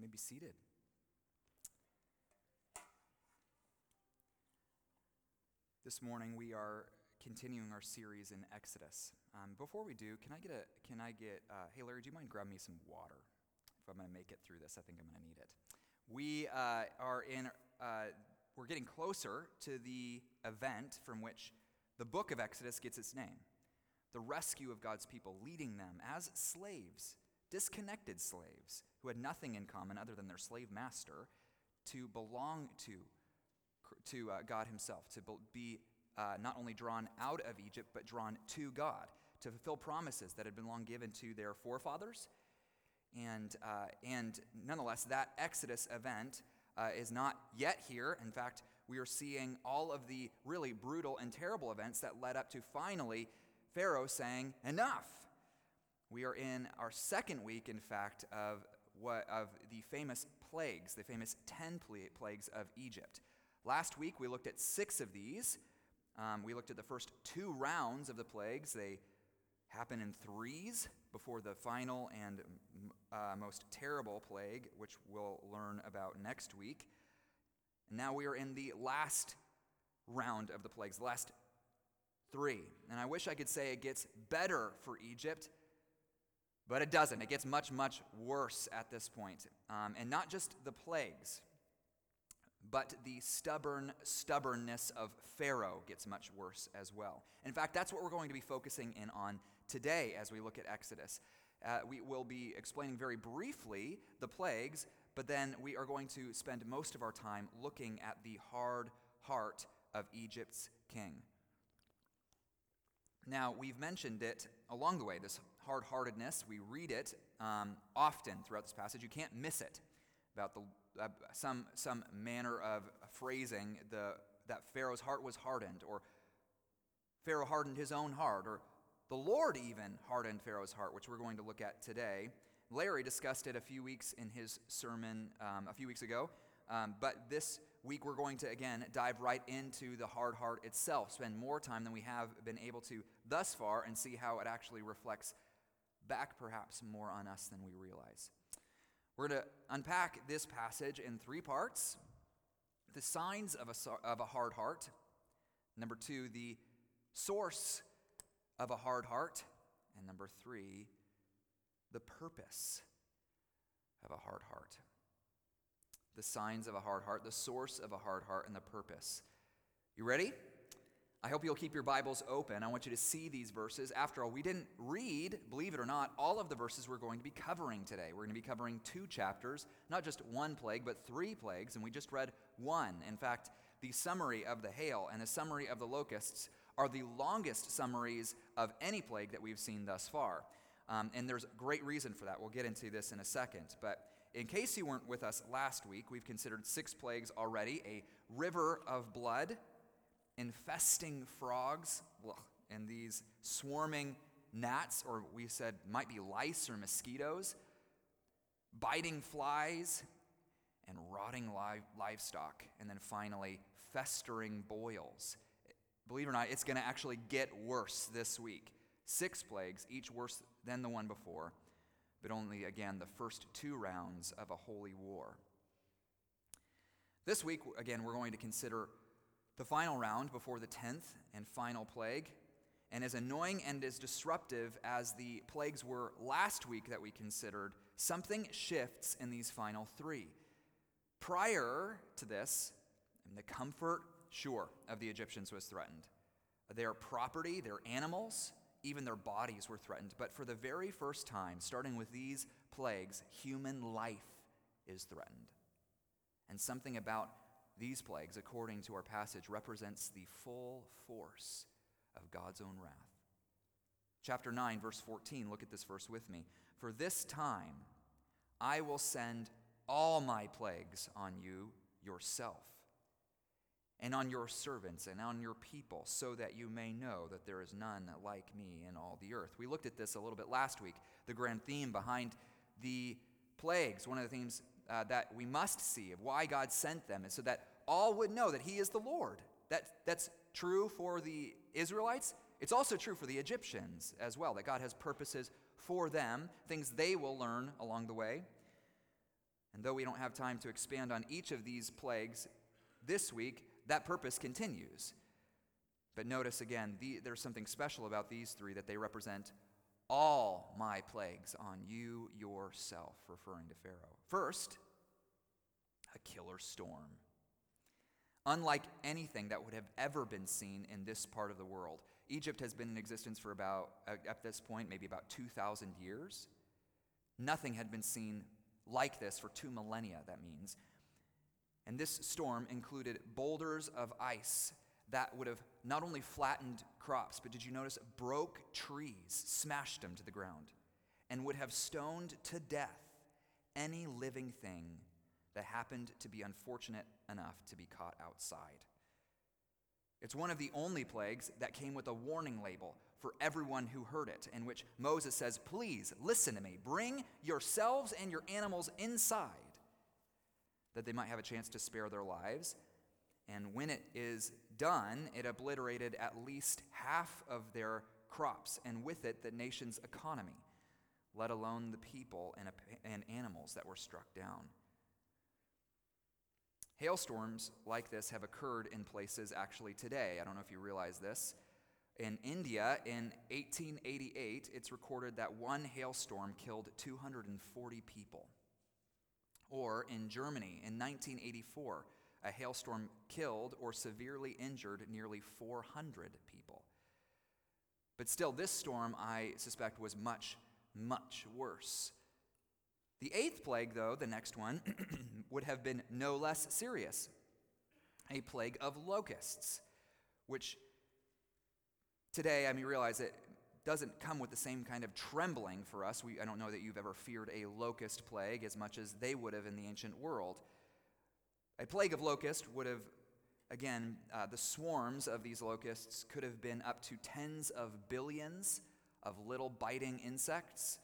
You may be seated. This morning we are continuing our series in Exodus. Um, before we do, can I get a? Can I get? Uh, hey, Larry, do you mind grab me some water? If I'm going to make it through this, I think I'm going to need it. We uh, are in. Uh, we're getting closer to the event from which the book of Exodus gets its name the rescue of God's people, leading them as slaves, disconnected slaves, who had nothing in common other than their slave master, to belong to, to uh, God Himself, to be uh, not only drawn out of Egypt, but drawn to God, to fulfill promises that had been long given to their forefathers. And, uh, and nonetheless, that Exodus event uh, is not yet here. In fact, we are seeing all of the really brutal and terrible events that led up to finally Pharaoh saying, Enough. We are in our second week, in fact, of, what, of the famous plagues, the famous 10 plagues of Egypt. Last week, we looked at six of these. Um, we looked at the first two rounds of the plagues. They happen in threes before the final and uh, most terrible plague, which we'll learn about next week. And now we are in the last round of the plagues, the last three. And I wish I could say it gets better for Egypt, but it doesn't. It gets much, much worse at this point. Um, and not just the plagues, but the stubborn stubbornness of Pharaoh gets much worse as well. In fact, that's what we're going to be focusing in on today as we look at Exodus. Uh, we will be explaining very briefly the plagues, but then we are going to spend most of our time looking at the hard heart of Egypt's king. Now, we've mentioned it along the way, this hard heartedness. We read it um, often throughout this passage. You can't miss it about the, uh, some, some manner of phrasing the, that Pharaoh's heart was hardened, or Pharaoh hardened his own heart, or the Lord even hardened Pharaoh's heart, which we're going to look at today. Larry discussed it a few weeks in his sermon um, a few weeks ago, um, but this week we're going to again dive right into the hard heart itself, spend more time than we have been able to thus far, and see how it actually reflects back perhaps more on us than we realize. We're going to unpack this passage in three parts the signs of a, of a hard heart, number two, the source of a hard heart, and number three, the purpose of a hard heart the signs of a hard heart, the source of a hard heart, and the purpose. You ready? I hope you'll keep your Bibles open. I want you to see these verses. After all, we didn't read, believe it or not, all of the verses we're going to be covering today. We're going to be covering two chapters, not just one plague, but three plagues, and we just read one. In fact, the summary of the hail and the summary of the locusts are the longest summaries of any plague that we've seen thus far. Um, and there's great reason for that. We'll get into this in a second. But in case you weren't with us last week, we've considered six plagues already a river of blood, infesting frogs, and these swarming gnats, or we said might be lice or mosquitoes, biting flies, and rotting live livestock, and then finally, festering boils. Believe it or not, it's going to actually get worse this week. Six plagues, each worse than the one before but only, again, the first two rounds of a holy war. This week, again, we're going to consider the final round before the 10th and final plague. And as annoying and as disruptive as the plagues were last week that we considered, something shifts in these final three. Prior to this, the comfort, sure, of the Egyptians was threatened. Their property, their animals, even their bodies were threatened. But for the very first time, starting with these plagues, human life is threatened. And something about these plagues, according to our passage, represents the full force of God's own wrath. Chapter 9, verse 14, look at this verse with me. For this time I will send all my plagues on you yourself and on your servants and on your people, so that you may know that there is none like me in all the earth. We looked at this a little bit last week. The grand theme behind the plagues, one of the themes uh, that we must see of why God sent them, is so that all would know that He is the Lord. That, that's true for the Israelites. It's also true for the Egyptians as well, that God has purposes for them, things they will learn along the way. And though we don't have time to expand on each of these plagues this week, that purpose continues. But notice again, the, there's something special about these three that they represent all my plagues on you yourself, referring to Pharaoh. First, a killer storm. Unlike anything that would have ever been seen in this part of the world, Egypt has been in existence for about, at this point, maybe about 2,000 years. Nothing had been seen like this for two millennia, that means. And this storm included boulders of ice that would have not only flattened crops, but did you notice broke trees, smashed them to the ground, and would have stoned to death any living thing that happened to be unfortunate enough to be caught outside. It's one of the only plagues that came with a warning label for everyone who heard it, in which Moses says, Please listen to me, bring yourselves and your animals inside, that they might have a chance to spare their lives. And when it is done, it obliterated at least half of their crops, and with it, the nation's economy, let alone the people and, animals that were struck down. Hailstorms like this have occurred in places actually today. I don't know if you realize this. In India, in 1888, it's recorded that one hailstorm killed 240 people. Or in Germany, in 1984, a hailstorm killed or severely injured nearly 400 people. But still, this storm, I suspect, was much, much worse. The eighth plague, though, the next one, would have been no less serious a plague of locusts, which today, I mean, realize it doesn't come with the same kind of trembling for us. We, I don't know that you've ever feared a locust plague as much as they would have in the ancient world. A plague of locusts would have, again, uh, the swarms of these locusts could have been up to tens of billions of little biting insects.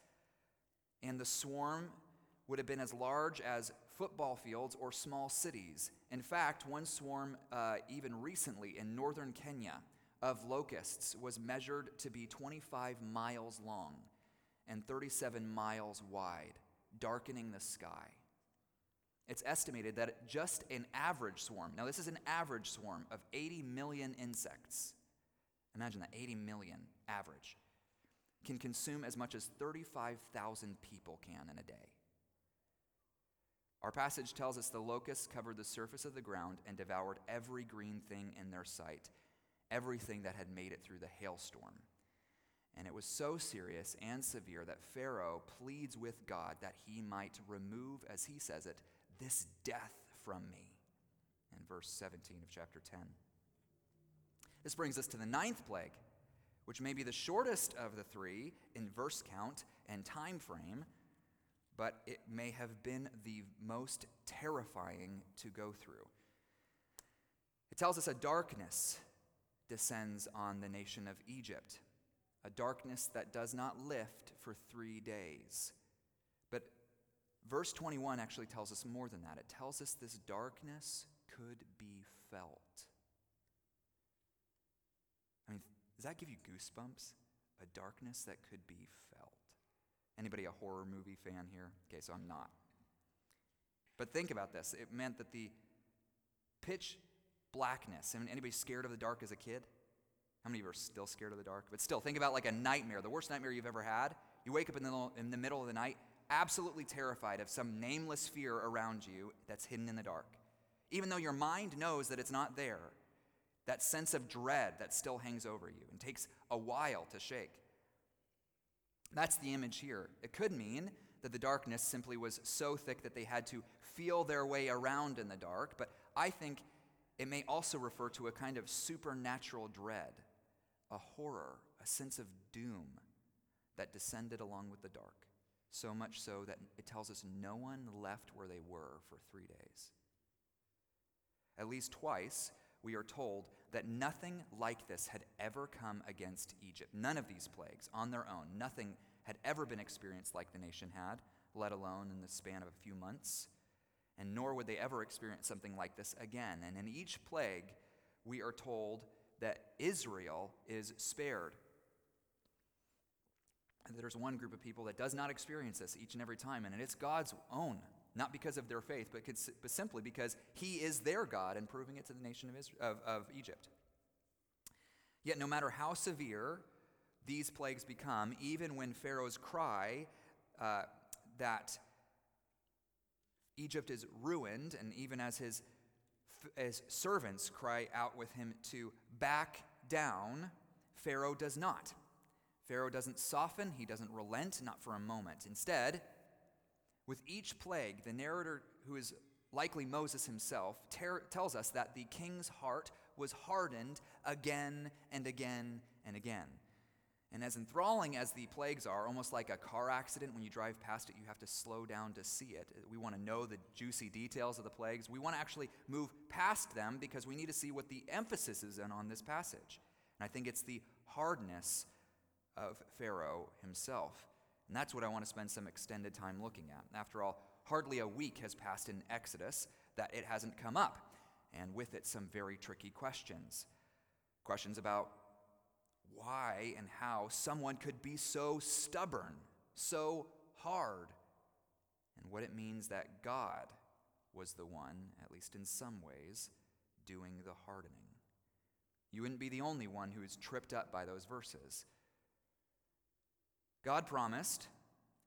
And the swarm would have been as large as football fields or small cities. In fact, one swarm, uh, even recently in northern Kenya, of locusts was measured to be 25 miles long and 37 miles wide, darkening the sky. It's estimated that just an average swarm, now this is an average swarm of 80 million insects. Imagine that 80 million average can consume as much as 35,000 people can in a day. Our passage tells us the locusts covered the surface of the ground and devoured every green thing in their sight, everything that had made it through the hailstorm. And it was so serious and severe that Pharaoh pleads with God that he might remove, as he says it, this death from me. In verse 17 of chapter 10. This brings us to the ninth plague, which may be the shortest of the three in verse count and time frame, but it may have been the most terrifying to go through. It tells us a darkness descends on the nation of Egypt, a darkness that does not lift for three days. But verse 21 actually tells us more than that. It tells us this darkness could be felt. I mean, does that give you goosebumps? A darkness that could be. Anybody a horror movie fan here? Okay, so I'm not. But think about this. It meant that the pitch blackness. I mean, anybody scared of the dark as a kid? How many of you are still scared of the dark? But still, think about like a nightmare, the worst nightmare you've ever had. You wake up in the, in the middle of the night, absolutely terrified of some nameless fear around you that's hidden in the dark. Even though your mind knows that it's not there, that sense of dread that still hangs over you and takes a while to shake. That's the image here. It could mean that the darkness simply was so thick that they had to feel their way around in the dark, but I think it may also refer to a kind of supernatural dread, a horror, a sense of doom that descended along with the dark, so much so that it tells us no one left where they were for three days. At least twice, we are told that nothing like this had ever come against Egypt. None of these plagues on their own, nothing had ever been experienced like the nation had, let alone in the span of a few months. And nor would they ever experience something like this again. And in each plague, we are told that Israel is spared. There's one group of people that does not experience this each and every time, and it's God's own not because of their faith, but, but simply because he is their God and proving it to the nation of, Israel, of, of Egypt. Yet, no matter how severe these plagues become, even when Pharaoh's cry uh, that Egypt is ruined, and even as his as servants cry out with him to back down, Pharaoh does not. Pharaoh doesn't soften, he doesn't relent, not for a moment. Instead, with each plague, the narrator, who is likely Moses himself, ter- tells us that the king's heart was hardened again and again and again. And as enthralling as the plagues are, almost like a car accident, when you drive past it, you have to slow down to see it. We want to know the juicy details of the plagues. We want to actually move past them because we need to see what the emphasis is on this passage. And I think it's the hardness of Pharaoh himself. And that's what I want to spend some extended time looking at. After all, hardly a week has passed in Exodus that it hasn't come up, and with it, some very tricky questions. Questions about why and how someone could be so stubborn, so hard, and what it means that God was the one, at least in some ways, doing the hardening. You wouldn't be the only one who is tripped up by those verses. God promised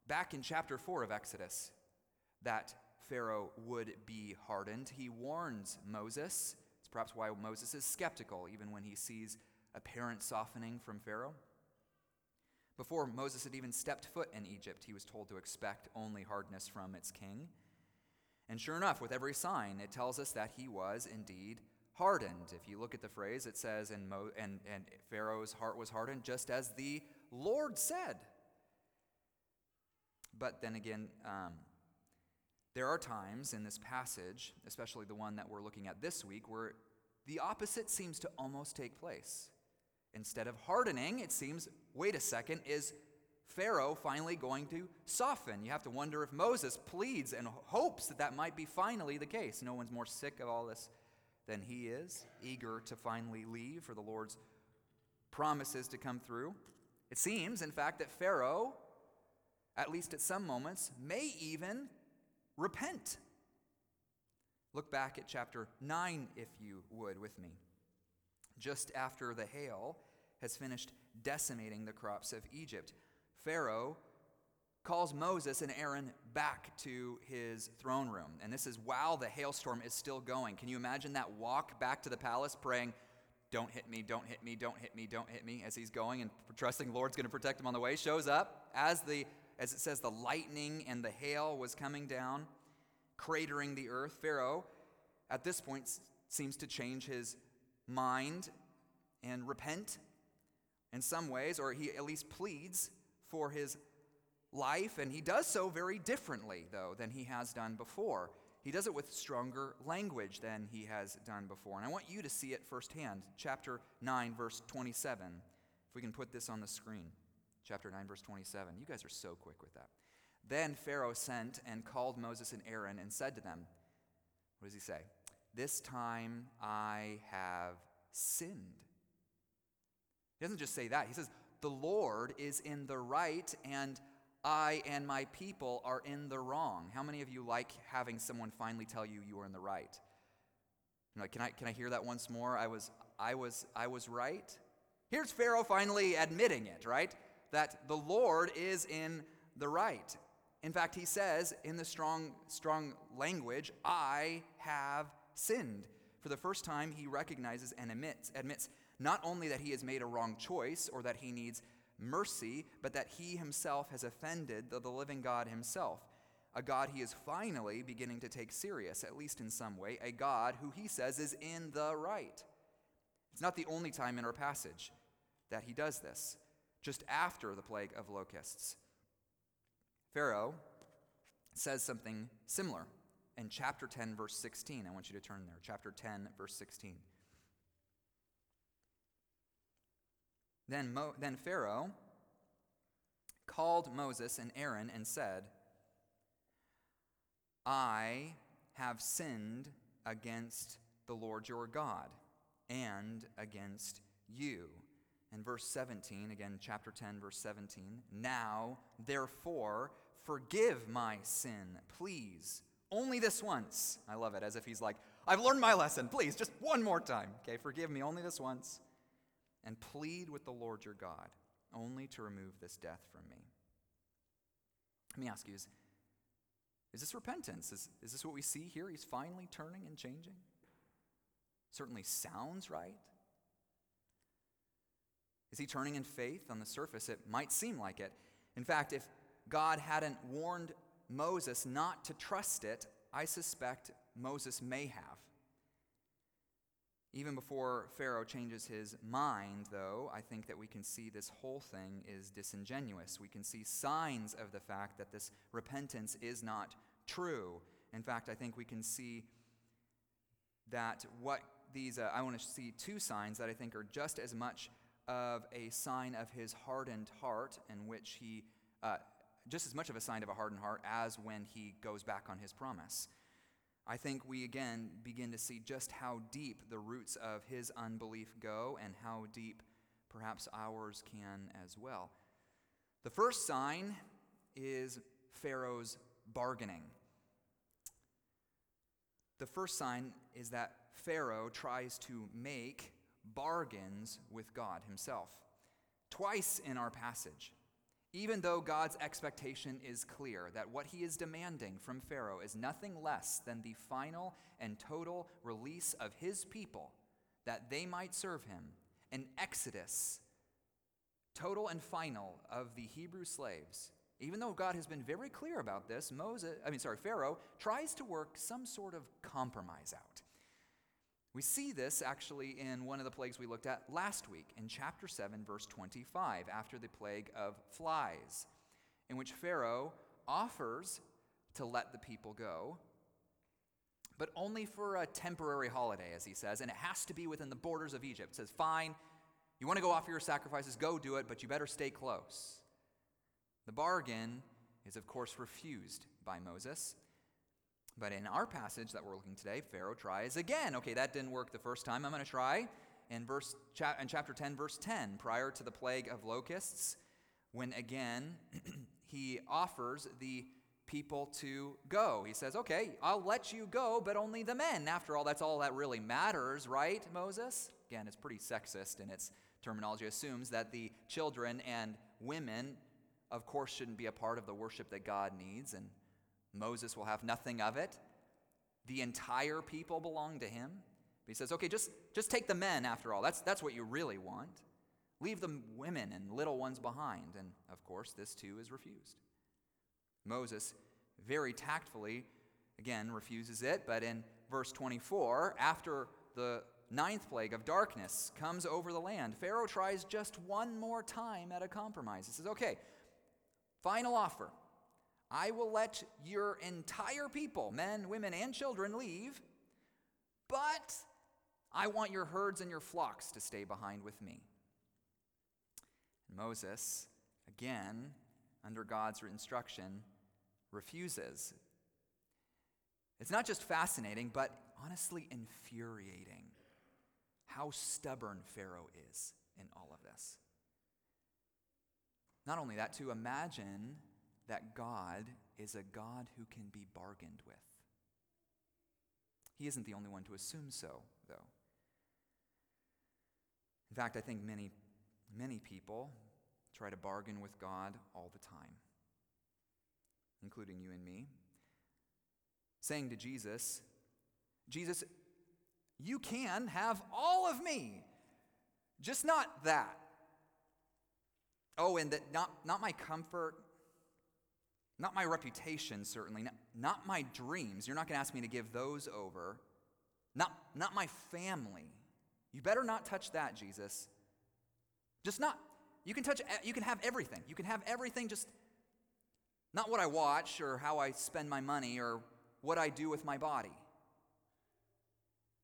back in chapter 4 of Exodus that Pharaoh would be hardened. He warns Moses. It's perhaps why Moses is skeptical, even when he sees apparent softening from Pharaoh. Before Moses had even stepped foot in Egypt, he was told to expect only hardness from its king. And sure enough, with every sign, it tells us that he was indeed hardened. If you look at the phrase, it says, and, Mo- and, and Pharaoh's heart was hardened, just as the Lord said. But then again, um, there are times in this passage, especially the one that we're looking at this week, where the opposite seems to almost take place. Instead of hardening, it seems, wait a second, is Pharaoh finally going to soften? You have to wonder if Moses pleads and hopes that that might be finally the case. No one's more sick of all this than he is, eager to finally leave for the Lord's promises to come through. It seems, in fact, that Pharaoh, at least at some moments, may even repent. Look back at chapter 9, if you would, with me just after the hail has finished decimating the crops of Egypt. Pharaoh calls Moses and Aaron back to his throne room. And this is while the hailstorm is still going. Can you imagine that walk back to the palace praying, Don't hit me, don't hit me, don't hit me, don't hit me, as he's going and trusting Lord's going to protect him on the way? Shows up as the as it says the lightning and the hail was coming down, cratering the earth. Pharaoh, at this point, seems to change his mind and repent in some ways, or he at least pleads for his life, and he does so very differently, though, than he has done before. He does it with stronger language than he has done before. And I want you to see it firsthand. Chapter 9, verse 27. If we can put this on the screen. Chapter 9, verse 27. You guys are so quick with that. Then Pharaoh sent and called Moses and Aaron and said to them, What does he say? This time I have sinned. He doesn't just say that. He says, The Lord is in the right, and I and my people are in the wrong. How many of you like having someone finally tell you you are in the right? Like, can I, can I hear that once more? I was, I, was, I was right. Here's Pharaoh finally admitting it, right? That the Lord is in the right. In fact, he says in the strong, strong language, I have sinned. For the first time, he recognizes and admits, admits not only that he has made a wrong choice or that he needs mercy, but that he himself has offended the, the living God himself. A God he is finally beginning to take serious, at least in some way, a God who he says is in the right. It's not the only time in our passage that he does this, just after the plague of locusts. Pharaoh says something similar in chapter 10, verse 16. I want you to turn there. Chapter 10, verse 16. Then, Mo, then Pharaoh called Moses and Aaron and said, I have sinned against the Lord your God and against you. And verse 17, again, chapter 10, verse 17. Now, therefore, forgive my sin, please, Only this once. I love it, as if he's like, I've learned my lesson. Please, just one more time. Okay, forgive me only this once. And plead with the Lord your God only to remove this death from me. Let me ask you is, is this repentance? Is, is this what we see here? He's finally turning and changing? Certainly sounds right. Is he turning in faith? On the surface, it might seem like it. In fact, if God hadn't warned Moses not to trust it, I suspect Moses may have. Even before Pharaoh changes his mind, though, I think that we can see this whole thing is disingenuous. We can see signs of the fact that this repentance is not true. In fact, I think we can see that what these, uh, I want to see two signs that I think are just as much of a sign of his hardened heart, in which he, uh, just as much of a sign of a hardened heart as when he goes back on his promise. I think we again begin to see just how deep the roots of his unbelief go and how deep perhaps ours can as well. The first sign is Pharaoh's bargaining. The first sign is that Pharaoh tries to make bargains with God himself. Twice in our passage, even though God's expectation is clear that what he is demanding from Pharaoh is nothing less than the final and total release of his people that they might serve him, an exodus, total and final, of the Hebrew slaves. Even though God has been very clear about this, Moses, I mean sorry, Pharaoh tries to work some sort of compromise out. We see this actually in one of the plagues we looked at last week in chapter 7, verse 25, after the plague of flies, in which Pharaoh offers to let the people go, but only for a temporary holiday, as he says, and it has to be within the borders of Egypt. It says, Fine, you want to go offer your sacrifices, go do it, but you better stay close. The bargain is, of course, refused by Moses. But in our passage that we're looking today, Pharaoh tries again. Okay, that didn't work the first time. I'm going to try in verse in chapter 10 verse 10 prior to the plague of locusts when again he offers the people to go. He says, "Okay, I'll let you go, but only the men. After all, that's all that really matters, right, Moses?" Again, it's pretty sexist in its terminology. Assumes that the children and women of course shouldn't be a part of the worship that God needs and Moses will have nothing of it. The entire people belong to him. But he says, okay, just, just take the men after all. That's, that's what you really want. Leave the women and little ones behind. And of course, this too is refused. Moses very tactfully, again, refuses it. But in verse 24, after the ninth plague of darkness comes over the land, Pharaoh tries just one more time at a compromise. He says, okay, final offer. I will let your entire people, men, women, and children, leave, but I want your herds and your flocks to stay behind with me. Moses, again, under God's instruction, refuses. It's not just fascinating, but honestly infuriating how stubborn Pharaoh is in all of this. Not only that, to imagine that God is a God who can be bargained with. He isn't the only one to assume so, though. In fact, I think many, many people try to bargain with God all the time, including you and me, saying to Jesus, Jesus, you can have all of me, just not that. Oh, and that not, not my comfort, not my reputation, certainly. Not, not my dreams. You're not going to ask me to give those over. Not, not my family. You better not touch that, Jesus. Just not. You can touch, you can have everything. You can have everything, just not what I watch or how I spend my money or what I do with my body.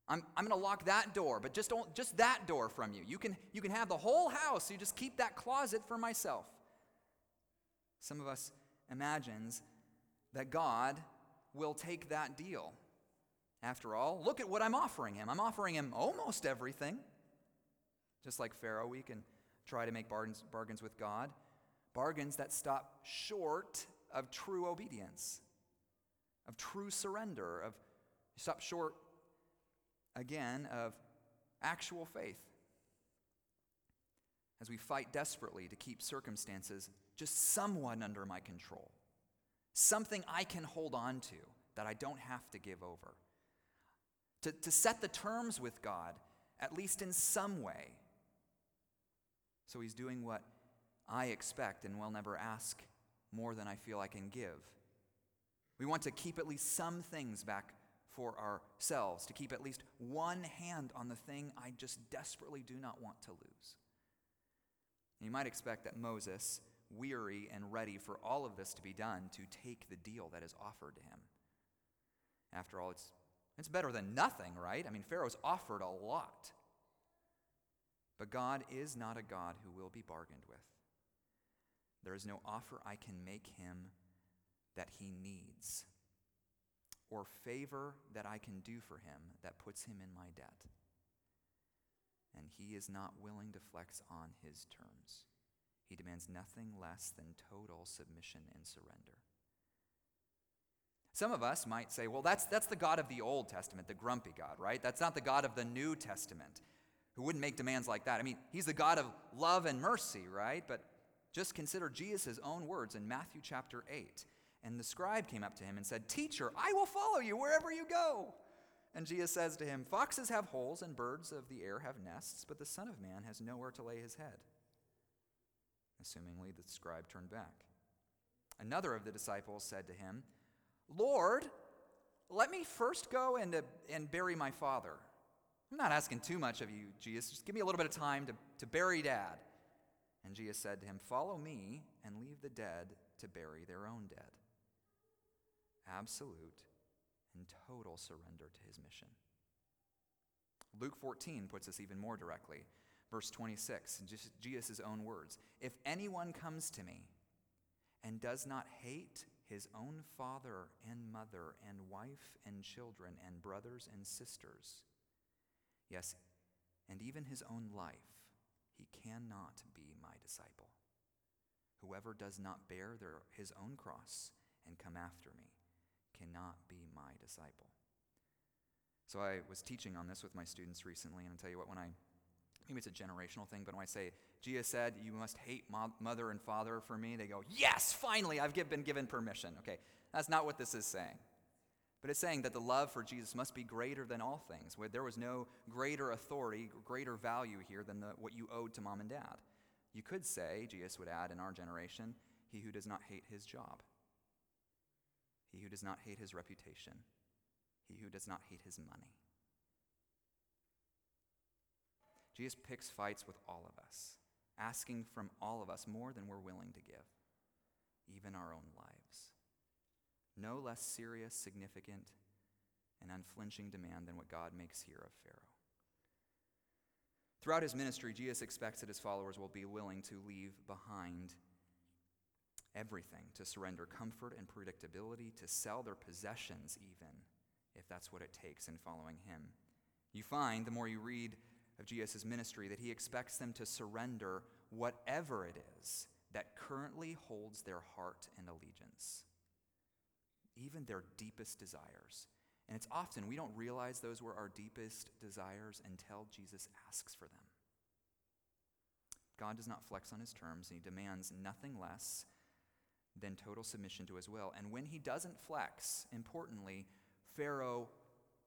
I'm, I'm going to lock that door, but just, don't, just that door from you. You can, you can have the whole house. You just keep that closet for myself. Some of us imagines that God will take that deal. After all, look at what I'm offering him. I'm offering him almost everything. Just like Pharaoh, we can try to make bargains, bargains with God, bargains that stop short of true obedience. of true surrender, of stop short again of actual faith. As we fight desperately to keep circumstances just someone under my control, something I can hold on to that I don't have to give over. To, to set the terms with God, at least in some way. So he's doing what I expect and will never ask more than I feel I can give. We want to keep at least some things back for ourselves, to keep at least one hand on the thing I just desperately do not want to lose. you might expect that Moses, weary and ready for all of this to be done, to take the deal that is offered to him. After all, it's, it's better than nothing, right? I mean, Pharaoh's offered a lot. But God is not a God who will be bargained with. There is no offer I can make him that he needs, or favor that I can do for him that puts him in my debt. And he is not willing to flex on his terms. He demands nothing less than total submission and surrender. Some of us might say, well, that's, that's the God of the Old Testament, the grumpy God, right? That's not the God of the New Testament, who wouldn't make demands like that. I mean, he's the God of love and mercy, right? But just consider Jesus' own words in Matthew chapter 8. And the scribe came up to him and said, Teacher, I will follow you wherever you go. And Jesus says to him, Foxes have holes and birds of the air have nests, but the Son of Man has nowhere to lay his head. Assumingly, the scribe turned back. Another of the disciples said to him, Lord, let me first go and, uh, and bury my father. I'm not asking too much of you, Jesus. Just give me a little bit of time to, to bury dad. And Jesus said to him, Follow me and leave the dead to bury their own dead absolute and total surrender to his mission. Luke 14 puts this even more directly. Verse 26, Jesus' own words If anyone comes to me and does not hate his own father and mother and wife and children and brothers and sisters, yes, and even his own life, he cannot be my disciple. Whoever does not bear their, his own cross and come after me cannot be my disciple. So I was teaching on this with my students recently, and I'll tell you what, when I, maybe it's a generational thing, but when I say, Jesus said, you must hate mother and father for me, they go, yes, finally, I've been given permission. Okay, that's not what this is saying. But it's saying that the love for Jesus must be greater than all things, where there was no greater authority, greater value here than the, what you owed to mom and dad. You could say, Jesus would add in our generation, he who does not hate his job he who does not hate his reputation, he who does not hate his money. Jesus picks fights with all of us, asking from all of us more than we're willing to give, even our own lives. No less serious, significant, and unflinching demand than what God makes here of Pharaoh. Throughout his ministry, Jesus expects that his followers will be willing to leave behind everything, to surrender comfort and predictability, to sell their possessions, even, if that's what it takes in following him. You find, the more you read of Jesus' ministry, that he expects them to surrender whatever it is that currently holds their heart and allegiance, even their deepest desires. And it's often we don't realize those were our deepest desires until Jesus asks for them. God does not flex on his terms, and he demands nothing less than total submission to his will. And when he doesn't flex, importantly, Pharaoh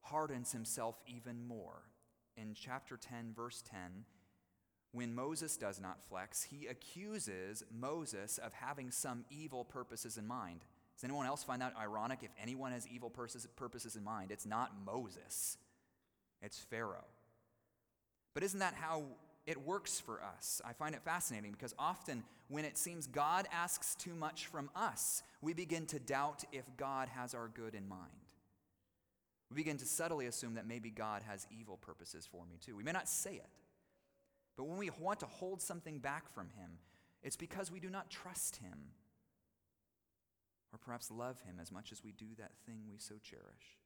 hardens himself even more. In chapter 10, verse 10, when Moses does not flex, he accuses Moses of having some evil purposes in mind. Does anyone else find that ironic? If anyone has evil purposes in mind, it's not Moses, it's Pharaoh. But isn't that how it works for us. I find it fascinating because often when it seems God asks too much from us, we begin to doubt if God has our good in mind. We begin to subtly assume that maybe God has evil purposes for me too. We may not say it, but when we want to hold something back from Him, it's because we do not trust Him or perhaps love Him as much as we do that thing we so cherish.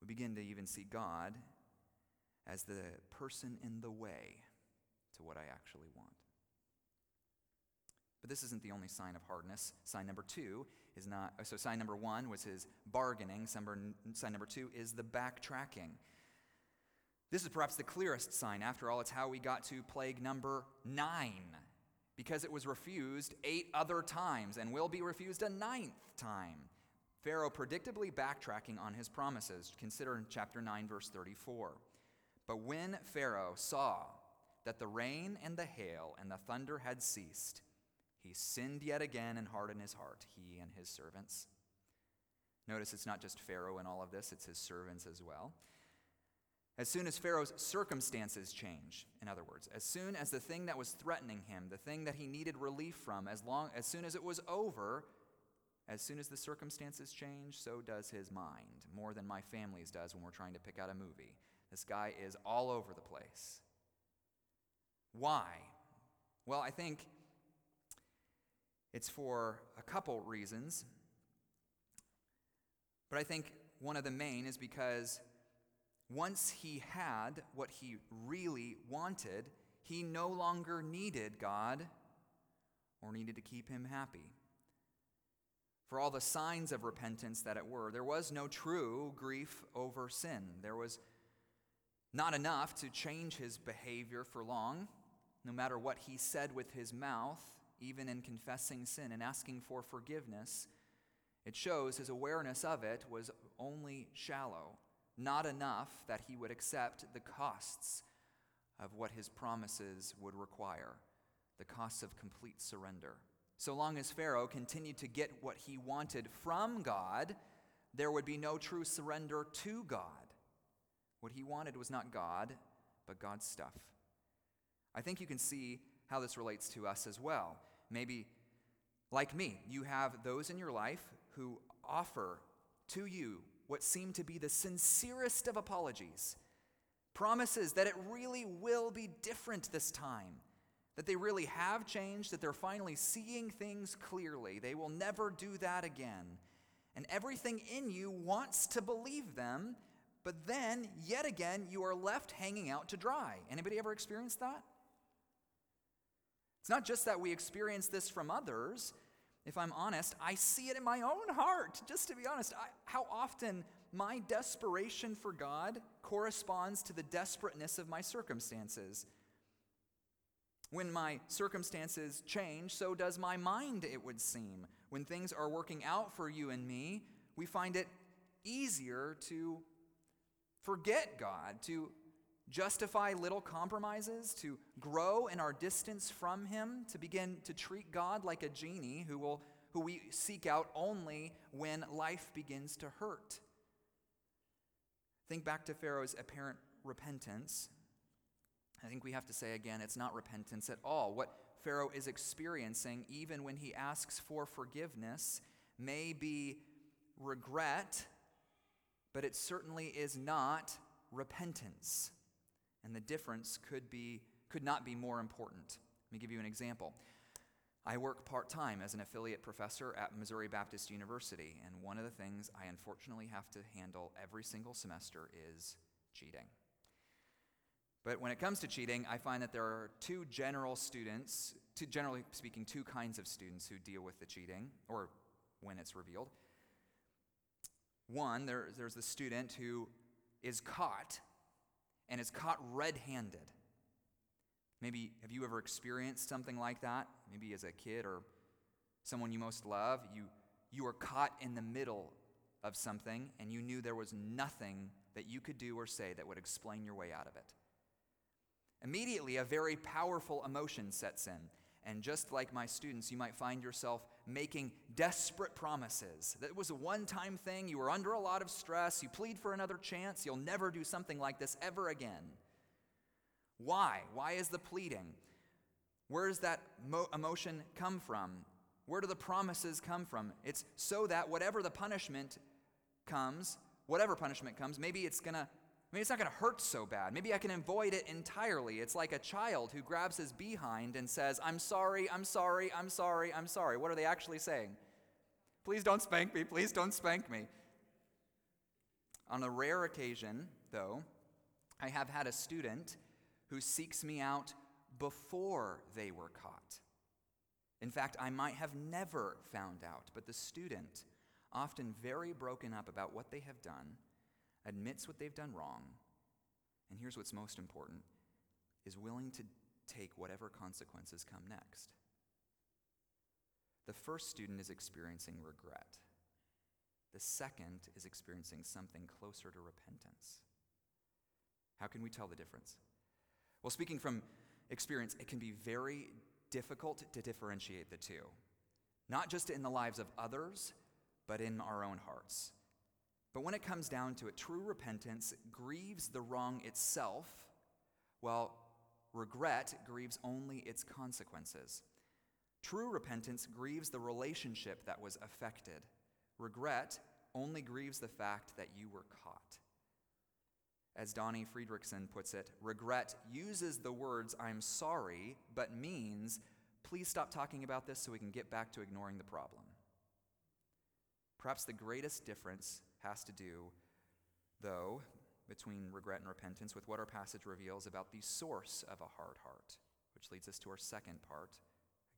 We begin to even see God as the person in the way to what I actually want. But this isn't the only sign of hardness. Sign number two is not. Oh, so sign number one was his bargaining. Sign number two is the backtracking. This is perhaps the clearest sign. After all, it's how we got to plague number nine, because it was refused eight other times and will be refused a ninth time. Pharaoh predictably backtracking on his promises. Consider chapter 9, verse 34. But when Pharaoh saw that the rain and the hail and the thunder had ceased, he sinned yet again and hardened his heart, he and his servants. Notice it's not just Pharaoh in all of this, it's his servants as well. As soon as Pharaoh's circumstances change, in other words, as soon as the thing that was threatening him, the thing that he needed relief from, as long as soon as it was over, as soon as the circumstances change, so does his mind, more than my family's does when we're trying to pick out a movie. This guy is all over the place. Why? Well, I think it's for a couple reasons. But I think one of the main is because once he had what he really wanted, he no longer needed God or needed to keep him happy. For all the signs of repentance that it were, there was no true grief over sin. There was not enough to change his behavior for long, no matter what he said with his mouth, even in confessing sin and asking for forgiveness. It shows his awareness of it was only shallow not enough that he would accept the costs of what his promises would require, the costs of complete surrender. So long as Pharaoh continued to get what he wanted from God, there would be no true surrender to God. What he wanted was not God, but God's stuff. I think you can see how this relates to us as well. Maybe, like me, you have those in your life who offer to you what seem to be the sincerest of apologies, promises that it really will be different this time, that they really have changed, that they're finally seeing things clearly. They will never do that again. And everything in you wants to believe them, but then, yet again, you are left hanging out to dry. Anybody ever experienced that? It's not just that we experience this from others, if I'm honest, I see it in my own heart. Just to be honest, I, how often my desperation for God corresponds to the desperateness of my circumstances. When my circumstances change, so does my mind, it would seem. When things are working out for you and me, we find it easier to forget God, to justify little compromises, to grow in our distance from Him, to begin to treat God like a genie who, will, who we seek out only when life begins to hurt. Think back to Pharaoh's apparent repentance. I think we have to say again, it's not repentance at all. What Pharaoh is experiencing, even when he asks for forgiveness, may be regret, but it certainly is not repentance. And the difference could, be, could not be more important. Let me give you an example. I work part time as an affiliate professor at Missouri Baptist University, and one of the things I unfortunately have to handle every single semester is cheating. But when it comes to cheating, I find that there are two general students, two, generally speaking, two kinds of students who deal with the cheating, or when it's revealed. One, there, there's the student who is caught and is caught red handed. Maybe have you ever experienced something like that? Maybe as a kid or someone you most love, you, you were caught in the middle of something and you knew there was nothing that you could do or say that would explain your way out of it. Immediately, a very powerful emotion sets in. And just like my students, you might find yourself making desperate promises. That was a one time thing. You were under a lot of stress. You plead for another chance. You'll never do something like this ever again. Why? Why is the pleading? Where does that mo- emotion come from? Where do the promises come from? It's so that whatever the punishment comes, whatever punishment comes, maybe it's going to Maybe it's not going to hurt so bad. Maybe I can avoid it entirely. It's like a child who grabs his behind and says, I'm sorry, I'm sorry, I'm sorry, I'm sorry. What are they actually saying? Please don't spank me, please don't spank me. On a rare occasion, though, I have had a student who seeks me out before they were caught. In fact, I might have never found out, but the student, often very broken up about what they have done, admits what they've done wrong, and here's what's most important is willing to take whatever consequences come next. The first student is experiencing regret. The second is experiencing something closer to repentance. How can we tell the difference? Well, speaking from experience, it can be very difficult to differentiate the two, not just in the lives of others, but in our own hearts. But when it comes down to it, true repentance grieves the wrong itself, while regret grieves only its consequences. True repentance grieves the relationship that was affected. Regret only grieves the fact that you were caught. As Donnie Friedrichsen puts it, regret uses the words I'm sorry, but means please stop talking about this so we can get back to ignoring the problem. Perhaps the greatest difference has to do, though, between regret and repentance with what our passage reveals about the source of a hard heart, which leads us to our second part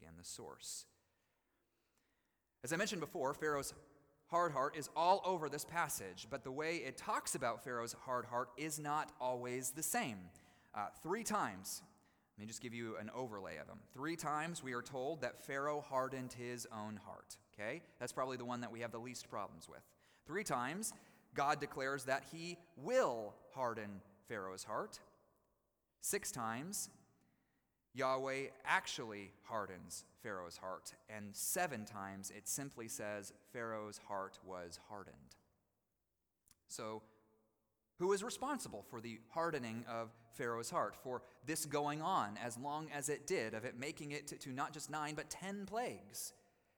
again, the source. As I mentioned before, Pharaoh's hard heart is all over this passage, but the way it talks about Pharaoh's hard heart is not always the same. Uh, three times, let me just give you an overlay of them. Three times we are told that Pharaoh hardened his own heart. Okay? That's probably the one that we have the least problems with. Three times, God declares that he will harden Pharaoh's heart. Six times, Yahweh actually hardens Pharaoh's heart. And seven times it simply says Pharaoh's heart was hardened. So, who is responsible for the hardening of Pharaoh's heart, for this going on as long as it did, of it making it to, to not just nine, but ten plagues,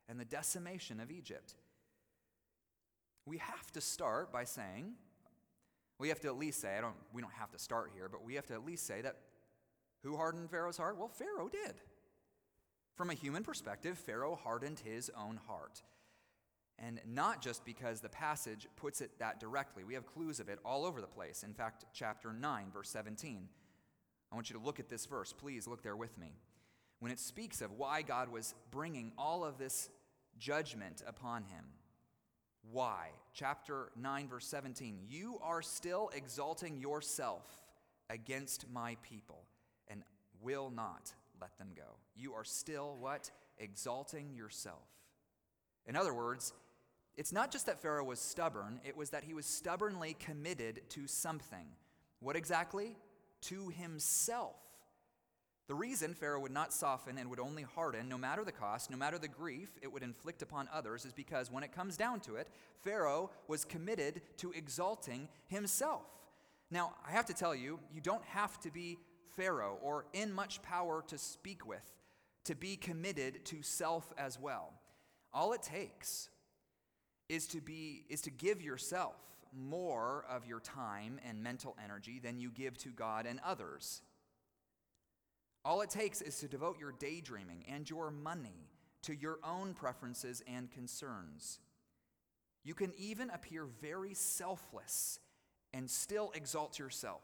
and the decimation of Egypt? We have to start by saying, we have to at least say, I don't, we don't have to start here, but we have to at least say that who hardened Pharaoh's heart? Well, Pharaoh did. From a human perspective, Pharaoh hardened his own heart. And not just because the passage puts it that directly. We have clues of it all over the place. In fact, chapter 9, verse 17. I want you to look at this verse. Please look there with me. When it speaks of why God was bringing all of this judgment upon him. Why? Chapter 9, verse 17. You are still exalting yourself against my people and will not let them go. You are still what? Exalting yourself. In other words, it's not just that Pharaoh was stubborn, it was that he was stubbornly committed to something. What exactly? To himself. The reason Pharaoh would not soften and would only harden, no matter the cost, no matter the grief it would inflict upon others, is because when it comes down to it, Pharaoh was committed to exalting himself. Now, I have to tell you, you don't have to be Pharaoh or in much power to speak with, to be committed to self as well. All it takes is to be is to give yourself more of your time and mental energy than you give to God and others. All it takes is to devote your daydreaming and your money to your own preferences and concerns. You can even appear very selfless and still exalt yourself.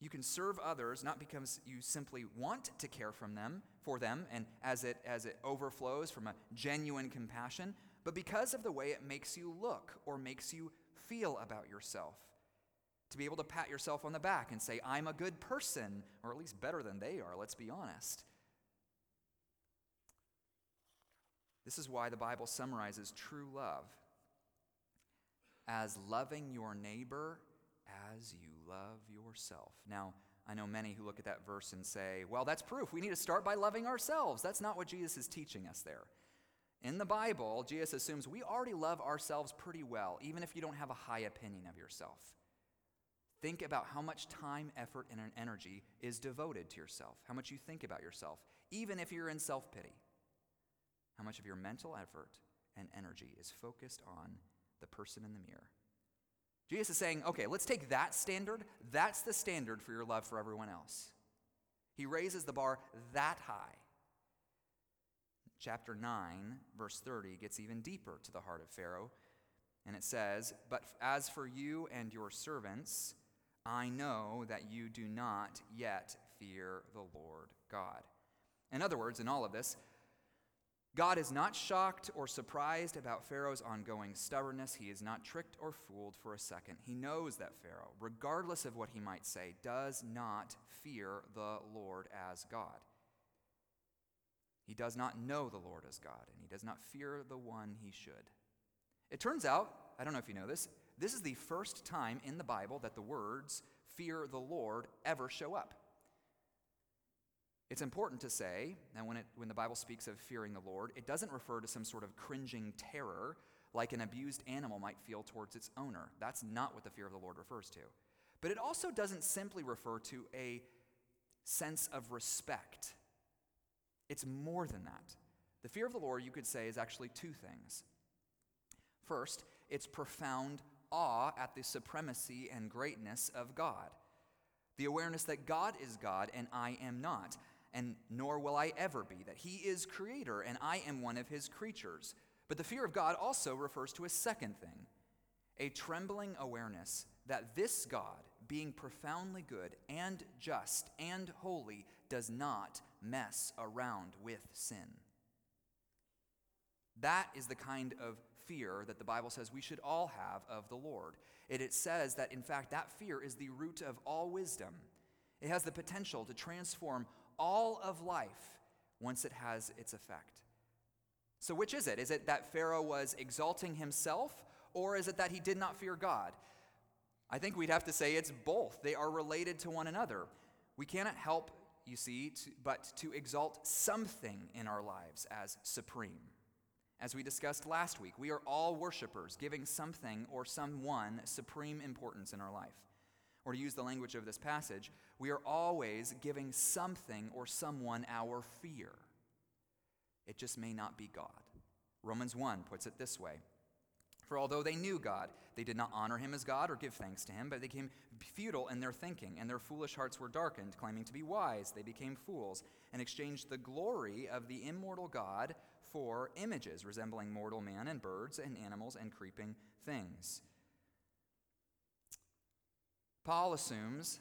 You can serve others not because you simply want to care from them for them and as it as it overflows from a genuine compassion, but because of the way it makes you look or makes you feel about yourself. To be able to pat yourself on the back and say, I'm a good person, or at least better than they are, let's be honest. This is why the Bible summarizes true love as loving your neighbor as you love yourself. Now, I know many who look at that verse and say, well, that's proof. We need to start by loving ourselves. That's not what Jesus is teaching us there. In the Bible, Jesus assumes we already love ourselves pretty well, even if you don't have a high opinion of yourself. Think about how much time, effort, and energy is devoted to yourself, how much you think about yourself, even if you're in self pity. How much of your mental effort and energy is focused on the person in the mirror. Jesus is saying, okay, let's take that standard. That's the standard for your love for everyone else. He raises the bar that high. Chapter 9, verse 30, gets even deeper to the heart of Pharaoh. And it says, But as for you and your servants, I know that you do not yet fear the Lord God. In other words, in all of this, God is not shocked or surprised about Pharaoh's ongoing stubbornness. He is not tricked or fooled for a second. He knows that Pharaoh, regardless of what he might say, does not fear the Lord as God. He does not know the Lord as God, and he does not fear the one he should. It turns out, I don't know if you know this, this is the first time in the Bible that the words fear the Lord ever show up. It's important to say that when, it, when the Bible speaks of fearing the Lord, it doesn't refer to some sort of cringing terror like an abused animal might feel towards its owner. That's not what the fear of the Lord refers to. But it also doesn't simply refer to a sense of respect, it's more than that. The fear of the Lord, you could say, is actually two things. First, it's profound awe at the supremacy and greatness of God. The awareness that God is God and I am not and nor will I ever be, that he is creator and I am one of his creatures. But the fear of God also refers to a second thing a trembling awareness that this God, being profoundly good and just and holy, does not mess around with sin. That is the kind of fear that the Bible says we should all have of the Lord. It, it says that, in fact, that fear is the root of all wisdom. It has the potential to transform all of life once it has its effect. So, which is it? Is it that Pharaoh was exalting himself, or is it that he did not fear God? I think we'd have to say it's both. They are related to one another. We cannot help, you see, to, but to exalt something in our lives as supreme. As we discussed last week, we are all worshipers, giving something or someone supreme importance in our life. Or to use the language of this passage, we are always giving something or someone our fear. It just may not be God. Romans 1 puts it this way For although they knew God, they did not honor him as God or give thanks to him, but they became futile in their thinking, and their foolish hearts were darkened. Claiming to be wise, they became fools and exchanged the glory of the immortal God for images resembling mortal man and birds and animals and creeping things. Paul assumes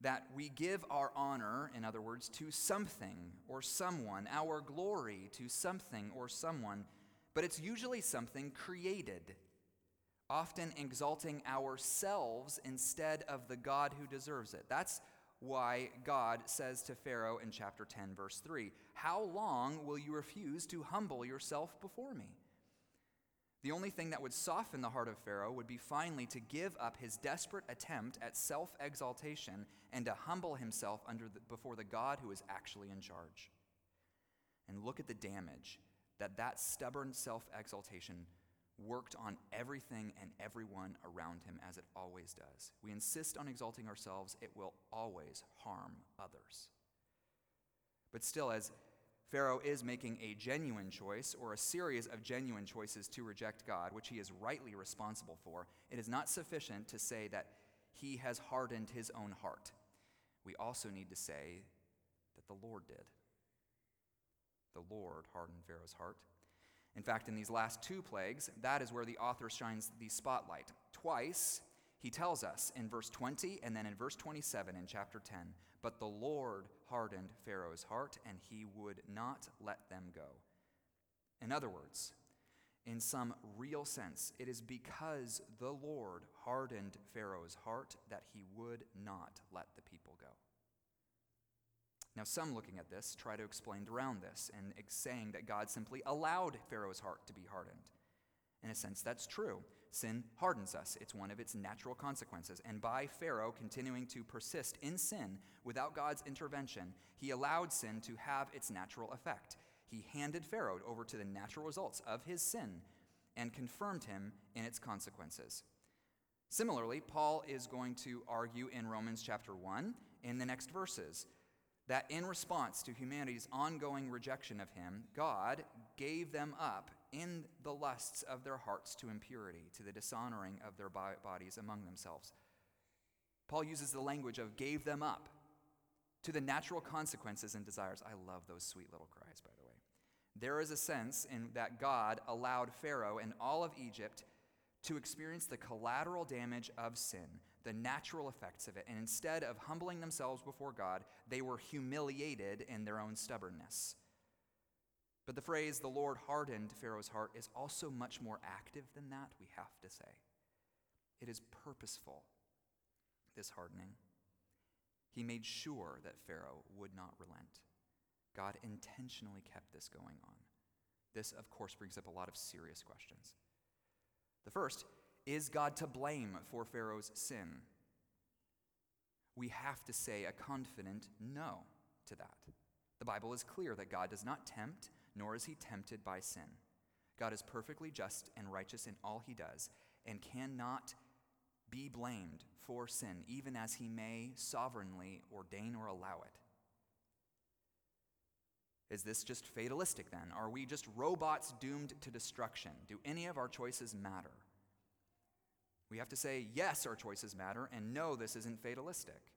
that we give our honor, in other words, to something or someone, our glory to something or someone, but it's usually something created, often exalting ourselves instead of the God who deserves it. That's why God says to Pharaoh in chapter 10, verse 3 How long will you refuse to humble yourself before me? The only thing that would soften the heart of Pharaoh would be finally to give up his desperate attempt at self exaltation and to humble himself under the, before the God who is actually in charge. And look at the damage that that stubborn self exaltation worked on everything and everyone around him as it always does. We insist on exalting ourselves, it will always harm others. But still, as Pharaoh is making a genuine choice or a series of genuine choices to reject God, which he is rightly responsible for, it is not sufficient to say that he has hardened his own heart. We also need to say that the Lord did. The Lord hardened Pharaoh's heart. In fact, in these last two plagues, that is where the author shines the spotlight. Twice, he tells us in verse 20 and then in verse 27 in chapter 10 but the Lord hardened Pharaoh's heart, and he would not let them go. In other words, in some real sense, it is because the Lord hardened Pharaoh's heart that he would not let the people. Now, some looking at this try to explain around this and saying that God simply allowed Pharaoh's heart to be hardened. In a sense, that's true. Sin hardens us, it's one of its natural consequences. And by Pharaoh continuing to persist in sin without God's intervention, he allowed sin to have its natural effect. He handed Pharaoh over to the natural results of his sin and confirmed him in its consequences. Similarly, Paul is going to argue in Romans chapter 1 in the next verses that in response to humanity's ongoing rejection of him, God gave them up in the lusts of their hearts to impurity, to the dishonoring of their bodies among themselves. Paul uses the language of gave them up to the natural consequences and desires. I love those sweet little cries, by the way. There is a sense in that God allowed Pharaoh and all of Egypt to experience the collateral damage of sin, the natural effects of it. And instead of humbling themselves before God, they were humiliated in their own stubbornness. But the phrase, the Lord hardened Pharaoh's heart, is also much more active than that, we have to say. It is purposeful, this hardening. He made sure that Pharaoh would not relent. God intentionally kept this going on. This, of course, brings up a lot of serious questions. The first is God to blame for Pharaoh's sin? We have to say a confident no to that. The Bible is clear that God does not tempt, nor is he tempted by sin. God is perfectly just and righteous in all he does and cannot be blamed for sin, even as he may sovereignly ordain or allow it. Is this just fatalistic then? Are we just robots doomed to destruction? Do any of our choices matter? We have to say, yes, our choices matter, and no, this isn't fatalistic.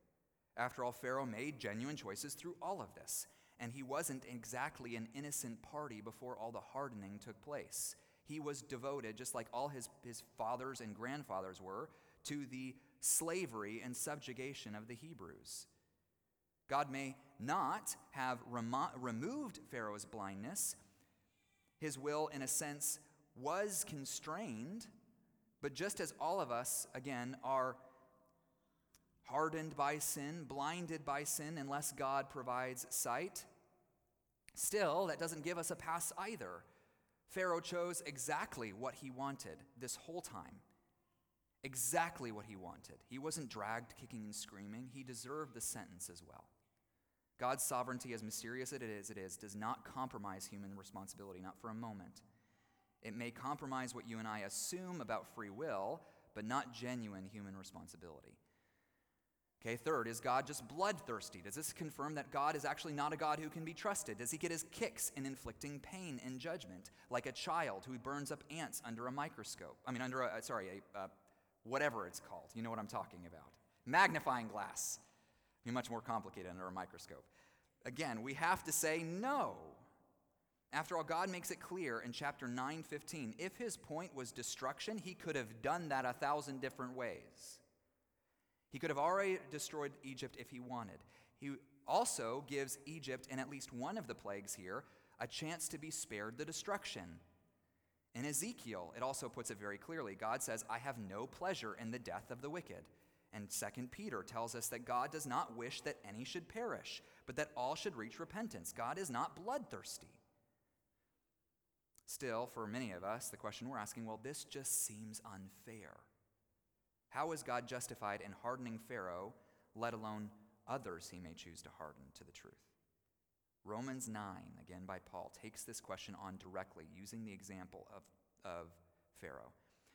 After all, Pharaoh made genuine choices through all of this, and he wasn't exactly an innocent party before all the hardening took place. He was devoted, just like all his, his fathers and grandfathers were, to the slavery and subjugation of the Hebrews. God may not have remo- removed Pharaoh's blindness. His will, in a sense, was constrained but just as all of us, again, are hardened by sin, blinded by sin, unless God provides sight, still, that doesn't give us a pass either. Pharaoh chose exactly what he wanted this whole time. Exactly what he wanted. He wasn't dragged kicking and screaming. He deserved the sentence as well. God's sovereignty, as mysterious as it is, it is, does not compromise human responsibility, not for a moment. It may compromise what you and I assume about free will, but not genuine human responsibility. Okay, third, is God just bloodthirsty? Does this confirm that God is actually not a God who can be trusted? Does he get his kicks in inflicting pain and judgment, like a child who burns up ants under a microscope? I mean, under a, uh, sorry, a, uh, whatever it's called. You know what I'm talking about. Magnifying glass. Be much more complicated under a microscope. Again, we have to say no. After all, God makes it clear in chapter 9:15, if his point was destruction, he could have done that a thousand different ways. He could have already destroyed Egypt if he wanted. He also gives Egypt, in at least one of the plagues here, a chance to be spared the destruction. In Ezekiel, it also puts it very clearly. God says, I have no pleasure in the death of the wicked. And 2 Peter tells us that God does not wish that any should perish, but that all should reach repentance. God is not bloodthirsty. Still, for many of us, the question we're asking well, this just seems unfair. How is God justified in hardening Pharaoh, let alone others he may choose to harden to the truth? Romans 9, again by Paul, takes this question on directly using the example of, of Pharaoh.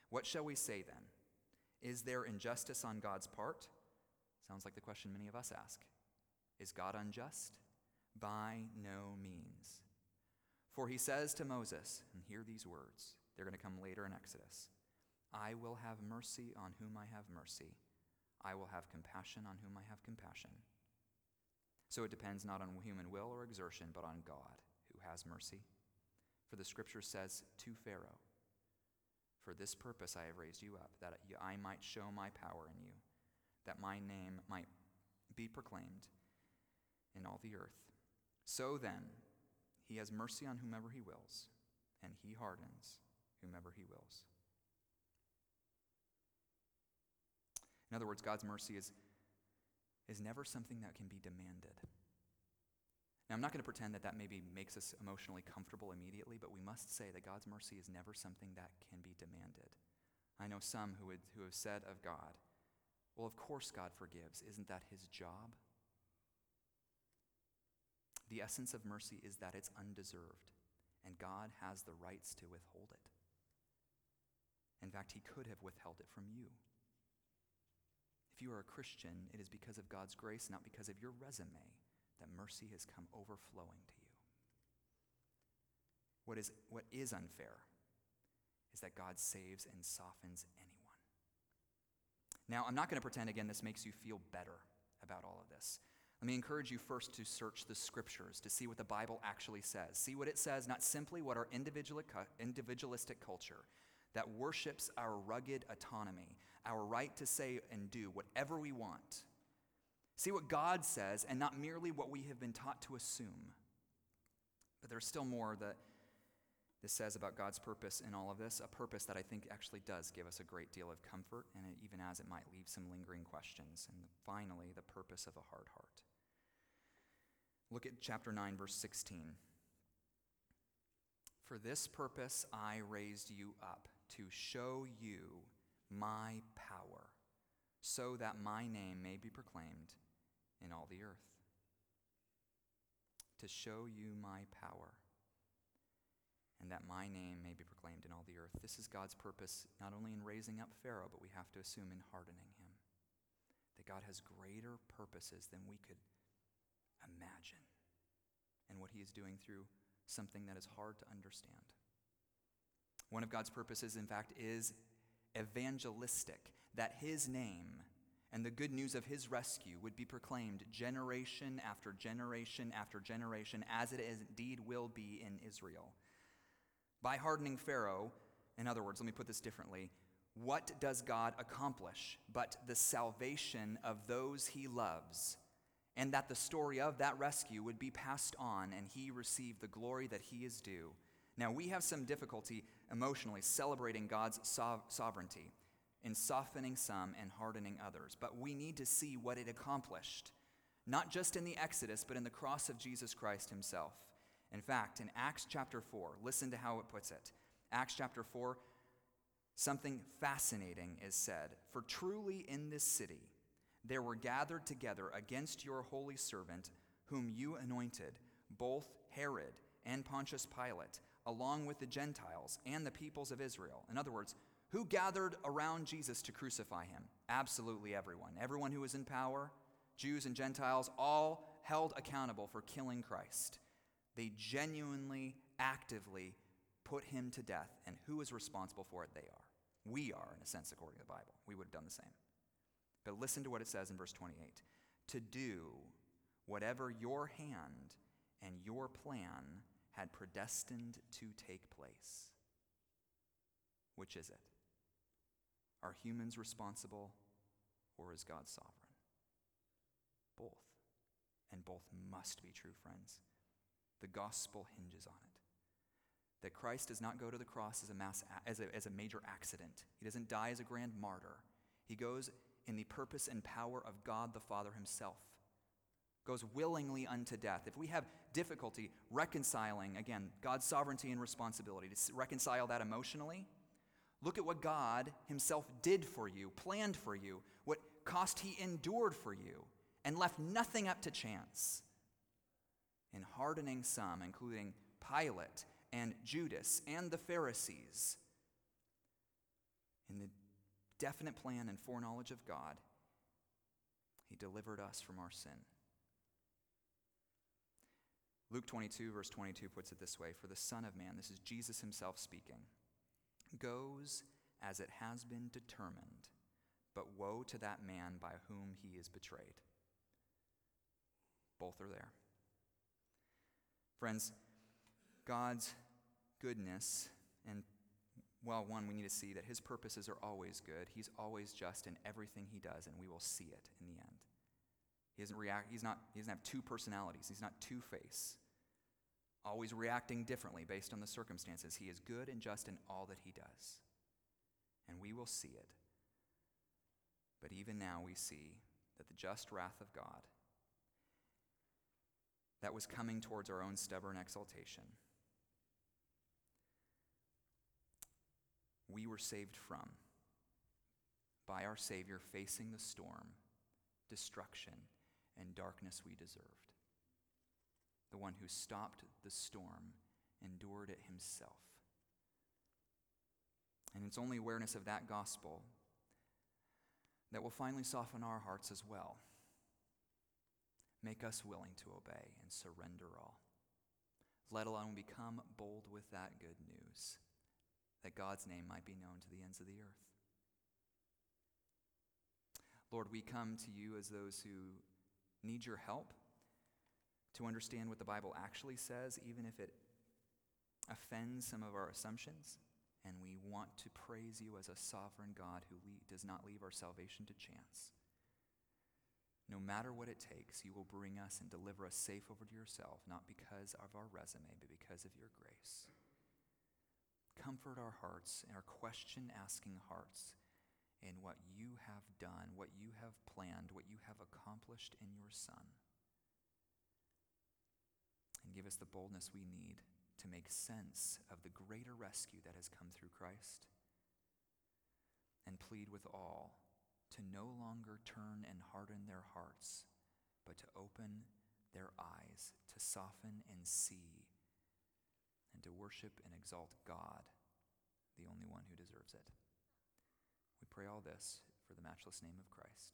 What shall we say then? Is there injustice on God's part? Sounds like the question many of us ask. Is God unjust? By no means. For he says to Moses, and hear these words, they're going to come later in Exodus I will have mercy on whom I have mercy, I will have compassion on whom I have compassion. So it depends not on human will or exertion, but on God who has mercy. For the scripture says to Pharaoh, For this purpose I have raised you up, that I might show my power in you, that my name might be proclaimed in all the earth. So then, he has mercy on whomever he wills, and he hardens whomever he wills. In other words, God's mercy is, is never something that can be demanded. Now, I'm not going to pretend that that maybe makes us emotionally comfortable immediately, but we must say that God's mercy is never something that can be demanded. I know some who, would, who have said of God, well, of course God forgives. Isn't that his job? The essence of mercy is that it's undeserved, and God has the rights to withhold it. In fact, He could have withheld it from you. If you are a Christian, it is because of God's grace, not because of your resume, that mercy has come overflowing to you. What is, what is unfair is that God saves and softens anyone. Now, I'm not going to pretend again this makes you feel better about all of this. Let me encourage you first to search the scriptures to see what the Bible actually says. See what it says, not simply what our individualistic culture that worships our rugged autonomy, our right to say and do whatever we want. See what God says and not merely what we have been taught to assume. But there's still more that this says about God's purpose in all of this, a purpose that I think actually does give us a great deal of comfort, and even as it might leave some lingering questions. And finally, the purpose of a hard heart. Look at chapter 9, verse 16. For this purpose I raised you up, to show you my power, so that my name may be proclaimed in all the earth. To show you my power and that my name may be proclaimed in all the earth. This is God's purpose, not only in raising up Pharaoh, but we have to assume in hardening him. That God has greater purposes than we could imagine, and what he is doing through something that is hard to understand. One of God's purposes, in fact, is evangelistic, that his name and the good news of his rescue would be proclaimed generation after generation after generation, as it indeed will be in Israel. By hardening Pharaoh, in other words, let me put this differently, what does God accomplish but the salvation of those he loves? And that the story of that rescue would be passed on and he receive the glory that he is due. Now, we have some difficulty emotionally celebrating God's sov- sovereignty in softening some and hardening others, but we need to see what it accomplished, not just in the Exodus, but in the cross of Jesus Christ himself. In fact, in Acts chapter 4, listen to how it puts it. Acts chapter 4, something fascinating is said. For truly in this city there were gathered together against your holy servant, whom you anointed, both Herod and Pontius Pilate, along with the Gentiles and the peoples of Israel. In other words, who gathered around Jesus to crucify him? Absolutely everyone. Everyone who was in power, Jews and Gentiles, all held accountable for killing Christ. They genuinely, actively put him to death. And who is responsible for it? They are. We are, in a sense, according to the Bible. We would have done the same. But listen to what it says in verse 28 to do whatever your hand and your plan had predestined to take place. Which is it? Are humans responsible or is God sovereign? Both. And both must be true, friends. The gospel hinges on it. That Christ does not go to the cross as a, mass, as a, as a major accident, He doesn't die as a grand martyr. He goes in the purpose and power of God the Father Himself, goes willingly unto death. If we have difficulty reconciling, again, God's sovereignty and responsibility, to reconcile that emotionally, look at what God Himself did for you, planned for you, what cost He endured for you, and left nothing up to chance in hardening some, including Pilate and Judas and the Pharisees. In the definite plan and foreknowledge of God, He delivered us from our sin. Luke 22, verse 22 puts it this way For the Son of Man, this is Jesus Himself speaking, goes as it has been determined, but woe to that man by whom he is betrayed. Both are there. Friends, God's goodness, and well, one, we need to see that his purposes are always good. He's always just in everything he does, and we will see it in the end. He doesn't react, he's not, he doesn't have two personalities, he's not two face, always reacting differently based on the circumstances. He is good and just in all that he does. And we will see it. But even now, we see that the just wrath of God that was coming towards our own stubborn exaltation. We were saved from by our Savior facing the storm, destruction, and darkness we deserved. The one who stopped the storm endured it himself. And it's only awareness of that gospel that will finally soften our hearts as well. Make us willing to obey and surrender all, let alone become bold with that good news, that God's name might be known to the ends of the earth. Lord, we come to you as those who need your help to understand what the Bible actually says, even if it offends some of our assumptions And we want to praise you as a sovereign God who le- does not leave our salvation to chance. No matter what it takes, you will bring us and deliver us safe over to yourself, not because of our resume, but because of your grace. Comfort our hearts, and our question asking hearts, in what you have done, what you have planned, what you have accomplished in your Son. And give us the boldness we need to make sense of the greater rescue that has come through Christ. And plead with all to no longer turn and harden their hearts, but to open their eyes, to soften and see, and to worship and exalt God, the only one who deserves it. We pray all this for the matchless name of Christ.